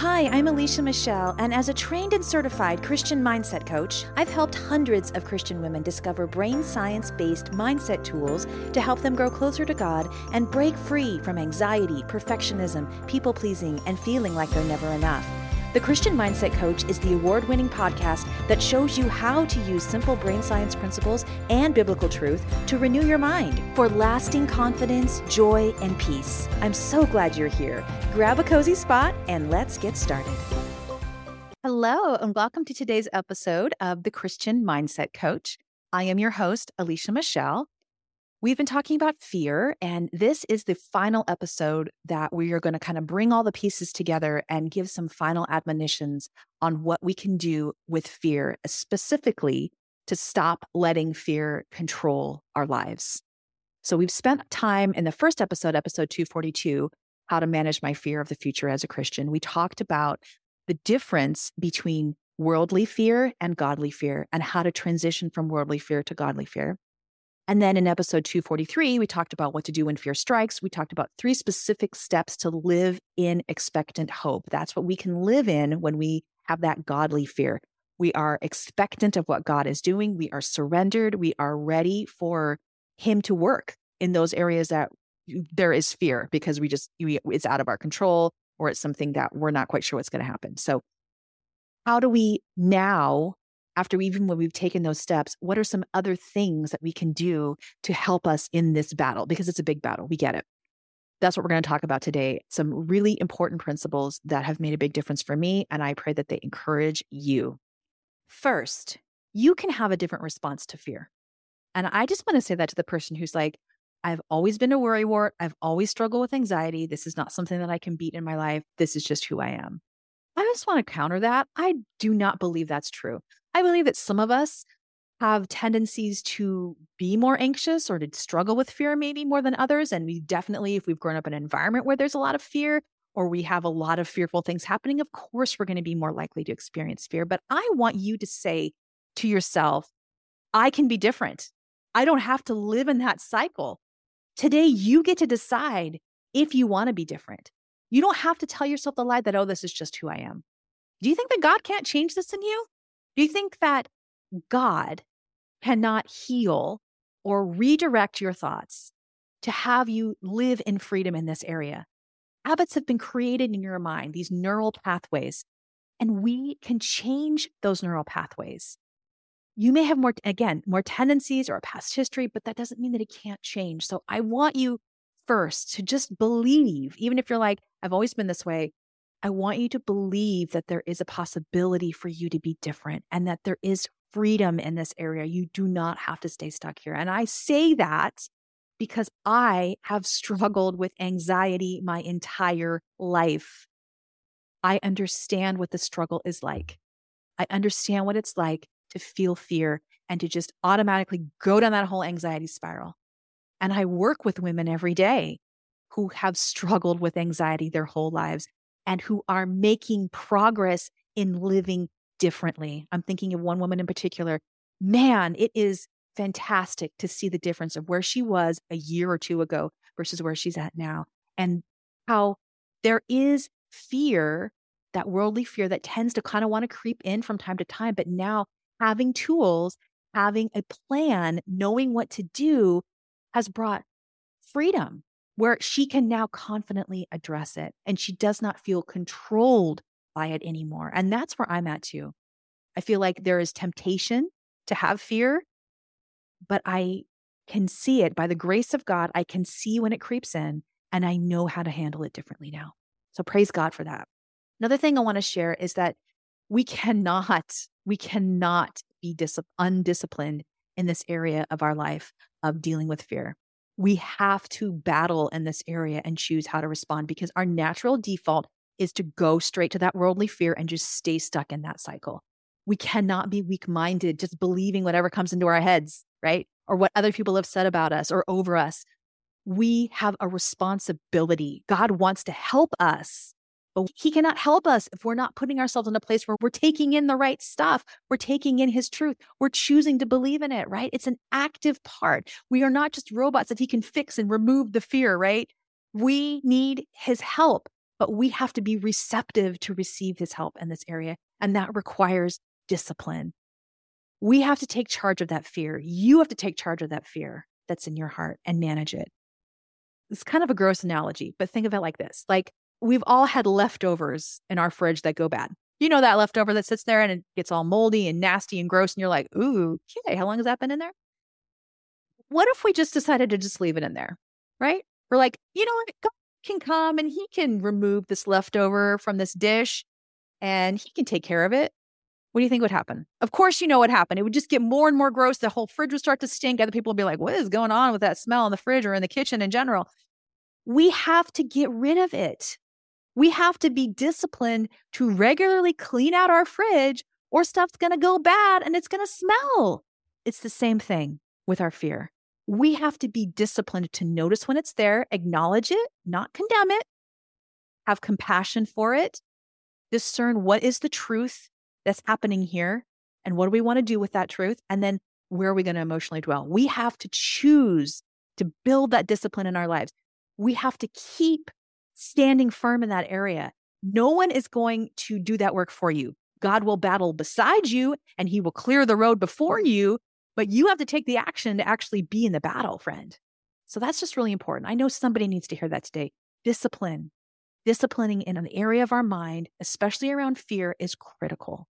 Hi, I'm Alicia Michelle, and as a trained and certified Christian mindset coach, I've helped hundreds of Christian women discover brain science based mindset tools to help them grow closer to God and break free from anxiety, perfectionism, people pleasing, and feeling like they're never enough. The Christian Mindset Coach is the award winning podcast that shows you how to use simple brain science principles and biblical truth to renew your mind for lasting confidence, joy, and peace. I'm so glad you're here. Grab a cozy spot and let's get started. Hello, and welcome to today's episode of the Christian Mindset Coach. I am your host, Alicia Michelle. We've been talking about fear, and this is the final episode that we are going to kind of bring all the pieces together and give some final admonitions on what we can do with fear, specifically to stop letting fear control our lives. So, we've spent time in the first episode, episode 242, how to manage my fear of the future as a Christian. We talked about the difference between worldly fear and godly fear and how to transition from worldly fear to godly fear. And then in episode 243, we talked about what to do when fear strikes. We talked about three specific steps to live in expectant hope. That's what we can live in when we have that godly fear. We are expectant of what God is doing. We are surrendered. We are ready for Him to work in those areas that there is fear because we just, we, it's out of our control or it's something that we're not quite sure what's going to happen. So, how do we now after even when we've taken those steps, what are some other things that we can do to help us in this battle? Because it's a big battle. We get it. That's what we're going to talk about today. Some really important principles that have made a big difference for me. And I pray that they encourage you. First, you can have a different response to fear. And I just want to say that to the person who's like, I've always been a worrywart. I've always struggled with anxiety. This is not something that I can beat in my life. This is just who I am. I just want to counter that. I do not believe that's true. I believe that some of us have tendencies to be more anxious or to struggle with fear maybe more than others. And we definitely, if we've grown up in an environment where there's a lot of fear or we have a lot of fearful things happening, of course, we're going to be more likely to experience fear. But I want you to say to yourself, I can be different. I don't have to live in that cycle. Today, you get to decide if you want to be different. You don't have to tell yourself the lie that, oh, this is just who I am. Do you think that God can't change this in you? Do you think that God cannot heal or redirect your thoughts to have you live in freedom in this area? Habits have been created in your mind, these neural pathways, and we can change those neural pathways. You may have more, again, more tendencies or a past history, but that doesn't mean that it can't change. So I want you first to just believe, even if you're like, I've always been this way, I want you to believe that there is a possibility for you to be different and that there is freedom in this area. You do not have to stay stuck here. And I say that because I have struggled with anxiety my entire life. I understand what the struggle is like. I understand what it's like to feel fear and to just automatically go down that whole anxiety spiral. And I work with women every day who have struggled with anxiety their whole lives and who are making progress in living differently. I'm thinking of one woman in particular. Man, it is fantastic to see the difference of where she was a year or two ago versus where she's at now, and how there is fear, that worldly fear that tends to kind of want to creep in from time to time. But now having tools, having a plan, knowing what to do has brought freedom where she can now confidently address it and she does not feel controlled by it anymore. And that's where I'm at too. I feel like there is temptation to have fear, but I can see it by the grace of God. I can see when it creeps in and I know how to handle it differently now. So praise God for that. Another thing I want to share is that we cannot, we cannot be dis- undisciplined in this area of our life of dealing with fear we have to battle in this area and choose how to respond because our natural default is to go straight to that worldly fear and just stay stuck in that cycle. We cannot be weak minded, just believing whatever comes into our heads, right? Or what other people have said about us or over us. We have a responsibility. God wants to help us but he cannot help us if we're not putting ourselves in a place where we're taking in the right stuff. We're taking in his truth. We're choosing to believe in it, right? It's an active part. We are not just robots that he can fix and remove the fear, right? We need his help. but we have to be receptive to receive his help in this area. And that requires discipline. We have to take charge of that fear. You have to take charge of that fear that's in your heart and manage it. It's kind of a gross analogy, but think of it like this like we've all had leftovers in our fridge that go bad. You know that leftover that sits there and it gets all moldy and nasty and gross, and you're like, ooh, okay, how long has that been in there? What if we just decided to just leave it in there, right? We're like, you know what? God can come and he can remove this leftover from this dish and he can take care of it. What do you think would happen? Of course, you know what happened. It would just get more and more gross. The whole fridge would start to stink. Other people would be like, what is going on with that smell in the fridge or in the kitchen in general? We have to get rid of it. We have to be disciplined to regularly clean out our fridge or stuff's going to go bad and it's going to smell. It's the same thing with our fear. We have to be disciplined to notice when it's there, acknowledge it, not condemn it, have compassion for it, discern what is the truth that's happening here and what do we want to do with that truth and then where are we going to emotionally dwell we have to choose to build that discipline in our lives we have to keep standing firm in that area no one is going to do that work for you. God will battle beside you and he will clear the road before you but you have to take the action to actually be in the battle friend. So that's just really important. I know somebody needs to hear that today. Discipline. Disciplining in an area of our mind, especially around fear, is critical.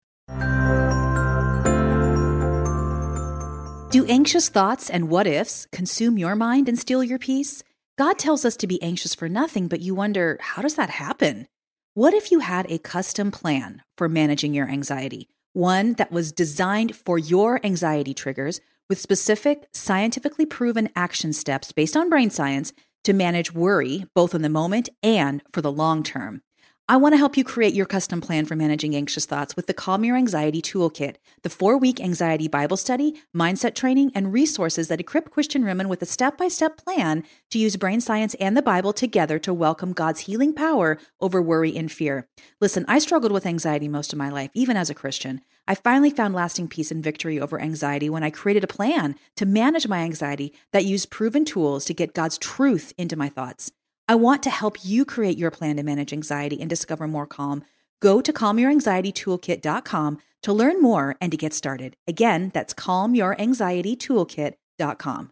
Do anxious thoughts and what ifs consume your mind and steal your peace? God tells us to be anxious for nothing, but you wonder, how does that happen? What if you had a custom plan for managing your anxiety? One that was designed for your anxiety triggers with specific, scientifically proven action steps based on brain science to manage worry, both in the moment and for the long term. I want to help you create your custom plan for managing anxious thoughts with the Calm Your Anxiety Toolkit, the four week anxiety Bible study, mindset training, and resources that equip Christian women with a step by step plan to use brain science and the Bible together to welcome God's healing power over worry and fear. Listen, I struggled with anxiety most of my life, even as a Christian. I finally found lasting peace and victory over anxiety when I created a plan to manage my anxiety that used proven tools to get God's truth into my thoughts. I want to help you create your plan to manage anxiety and discover more calm. Go to calmyouranxietytoolkit.com to learn more and to get started. Again, that's calmyouranxietytoolkit.com.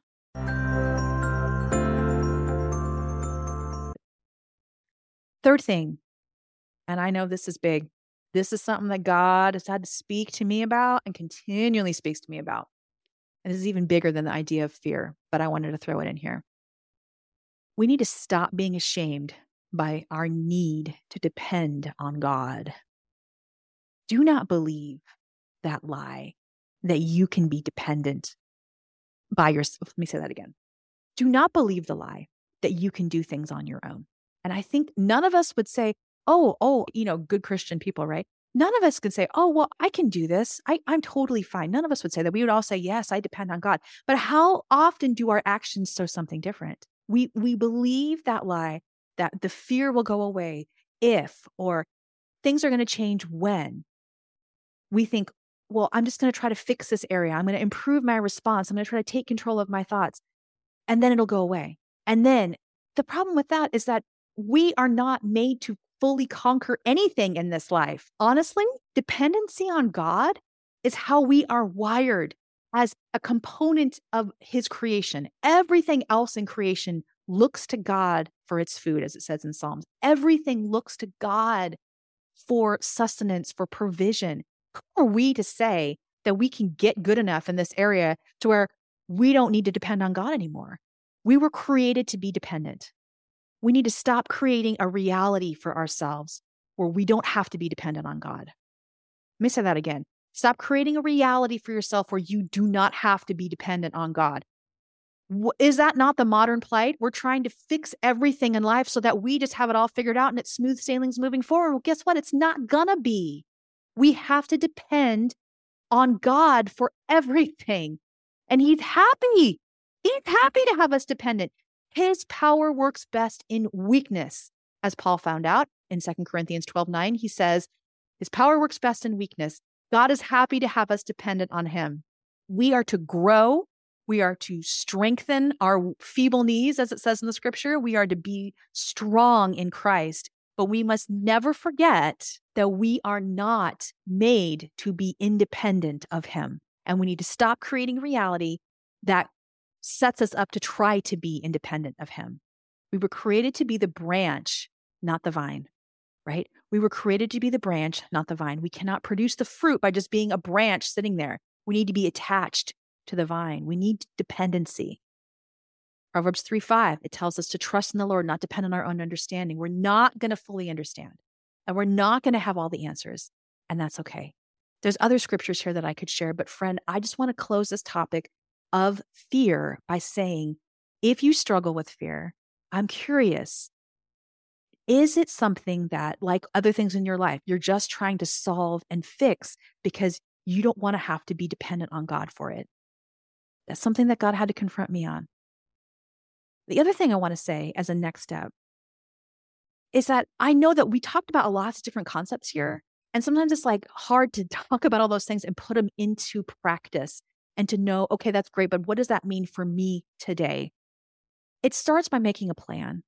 Third thing, and I know this is big. This is something that God has had to speak to me about and continually speaks to me about. And this is even bigger than the idea of fear, but I wanted to throw it in here. We need to stop being ashamed by our need to depend on God. Do not believe that lie that you can be dependent by yourself. Let me say that again. Do not believe the lie that you can do things on your own. And I think none of us would say, oh, oh, you know, good Christian people, right? None of us can say, oh, well, I can do this. I, I'm totally fine. None of us would say that. We would all say, yes, I depend on God. But how often do our actions show something different? We we believe that lie that the fear will go away if or things are going to change when. We think, well, I'm just going to try to fix this area. I'm going to improve my response. I'm going to try to take control of my thoughts and then it'll go away. And then the problem with that is that we are not made to fully conquer anything in this life. Honestly, dependency on God is how we are wired as a component of his creation. Everything else in creation looks to God for its food, as it says in Psalms. Everything looks to God for sustenance, for provision. Who are we to say that we can get good enough in this area to where we don't need to depend on God anymore? We were created to be dependent. We need to stop creating a reality for ourselves where we don't have to be dependent on God. Let me say that again. Stop creating a reality for yourself where you do not have to be dependent on God. Is that not the modern plight? We're trying to fix everything in life so that we just have it all figured out and it's smooth sailings moving forward. Well, guess what? It's not gonna be. We have to depend on God for everything. And He's happy. He's happy to have us dependent. His power works best in weakness, as Paul found out in 2 Corinthians 12 9. He says, His power works best in weakness. God is happy to have us dependent on Him. We are to grow. We are to strengthen our feeble knees, as it says in the scripture. We are to be strong in Christ. But we must never forget that we are not made to be independent of Him. And we need to stop creating reality that sets us up to try to be independent of Him. We were created to be the branch, not the vine, right? We were created to be the branch, not the vine. We cannot produce the fruit by just being a branch sitting there. We need to be attached to the vine. We need dependency. Proverbs 3 5, it tells us to trust in the Lord, not depend on our own understanding. We're not going to fully understand and we're not going to have all the answers, and that's okay. There's other scriptures here that I could share, but friend, I just want to close this topic of fear by saying if you struggle with fear, I'm curious. Is it something that, like other things in your life, you're just trying to solve and fix because you don't want to have to be dependent on God for it? That's something that God had to confront me on. The other thing I want to say as a next step is that I know that we talked about a lot of different concepts here. And sometimes it's like hard to talk about all those things and put them into practice and to know, okay, that's great, but what does that mean for me today? It starts by making a plan.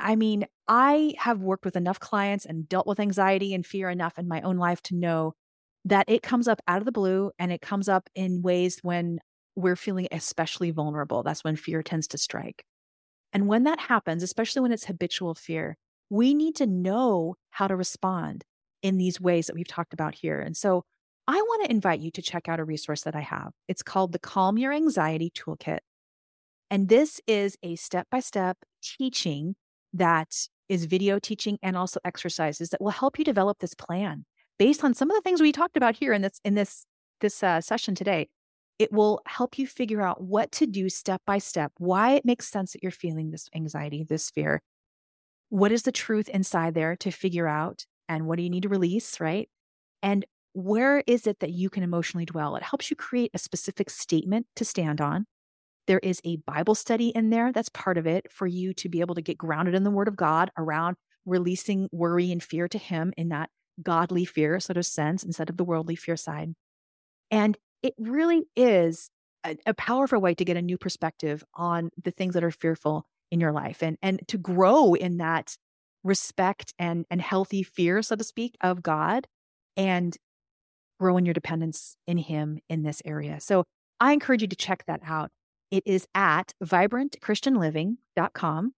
I mean, I have worked with enough clients and dealt with anxiety and fear enough in my own life to know that it comes up out of the blue and it comes up in ways when we're feeling especially vulnerable. That's when fear tends to strike. And when that happens, especially when it's habitual fear, we need to know how to respond in these ways that we've talked about here. And so I want to invite you to check out a resource that I have. It's called the Calm Your Anxiety Toolkit. And this is a step by step teaching that is video teaching and also exercises that will help you develop this plan based on some of the things we talked about here in this in this this uh, session today it will help you figure out what to do step by step, why it makes sense that you're feeling this anxiety, this fear. What is the truth inside there to figure out? And what do you need to release, right? And where is it that you can emotionally dwell? It helps you create a specific statement to stand on. There is a Bible study in there that's part of it for you to be able to get grounded in the Word of God around releasing worry and fear to Him in that godly fear sort of sense instead of the worldly fear side. And it really is a, a powerful way to get a new perspective on the things that are fearful in your life and and to grow in that respect and and healthy fear so to speak of God and grow in your dependence in him in this area. So I encourage you to check that out. It is at vibrantchristianliving.com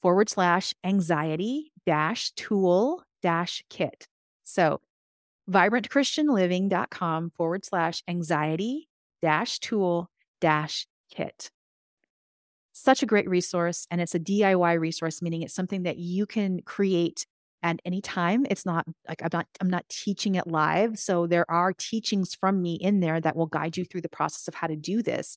forward slash anxiety dash tool dash kit. So vibrantchristianliving.com forward slash anxiety dash tool dash kit. Such a great resource. And it's a DIY resource, meaning it's something that you can create at any time. It's not like I'm not I'm not teaching it live. So there are teachings from me in there that will guide you through the process of how to do this.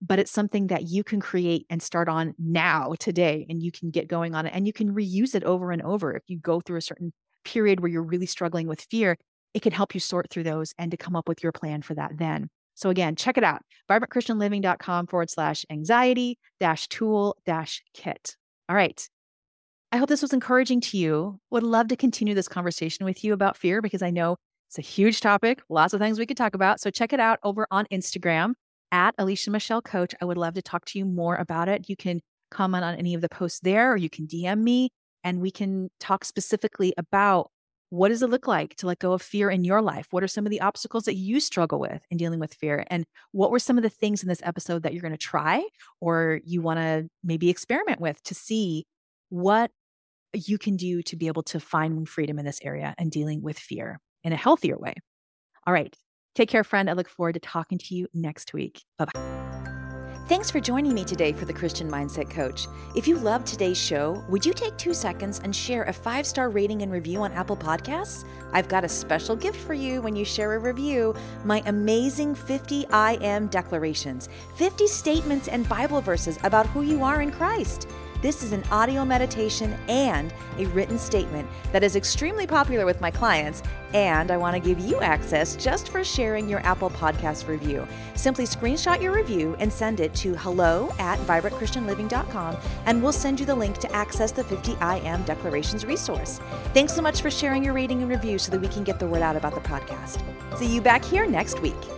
But it's something that you can create and start on now, today, and you can get going on it and you can reuse it over and over. If you go through a certain period where you're really struggling with fear, it can help you sort through those and to come up with your plan for that then. So again, check it out. vibrantchristianliving.com forward slash anxiety dash tool dash kit. All right. I hope this was encouraging to you. Would love to continue this conversation with you about fear because I know it's a huge topic, lots of things we could talk about. So check it out over on Instagram at Alicia Michelle Coach. I would love to talk to you more about it. You can comment on any of the posts there or you can DM me and we can talk specifically about what does it look like to let go of fear in your life? What are some of the obstacles that you struggle with in dealing with fear? And what were some of the things in this episode that you're going to try or you want to maybe experiment with to see what you can do to be able to find freedom in this area and dealing with fear in a healthier way? All right. Take care, friend. I look forward to talking to you next week. Bye bye. Thanks for joining me today for the Christian Mindset Coach. If you loved today's show, would you take two seconds and share a five star rating and review on Apple Podcasts? I've got a special gift for you when you share a review my amazing 50 I am declarations, 50 statements and Bible verses about who you are in Christ. This is an audio meditation and a written statement that is extremely popular with my clients, and I want to give you access just for sharing your Apple Podcast review. Simply screenshot your review and send it to hello at vibrantchristianliving.com, and we'll send you the link to access the 50 I Am Declarations resource. Thanks so much for sharing your rating and review so that we can get the word out about the podcast. See you back here next week.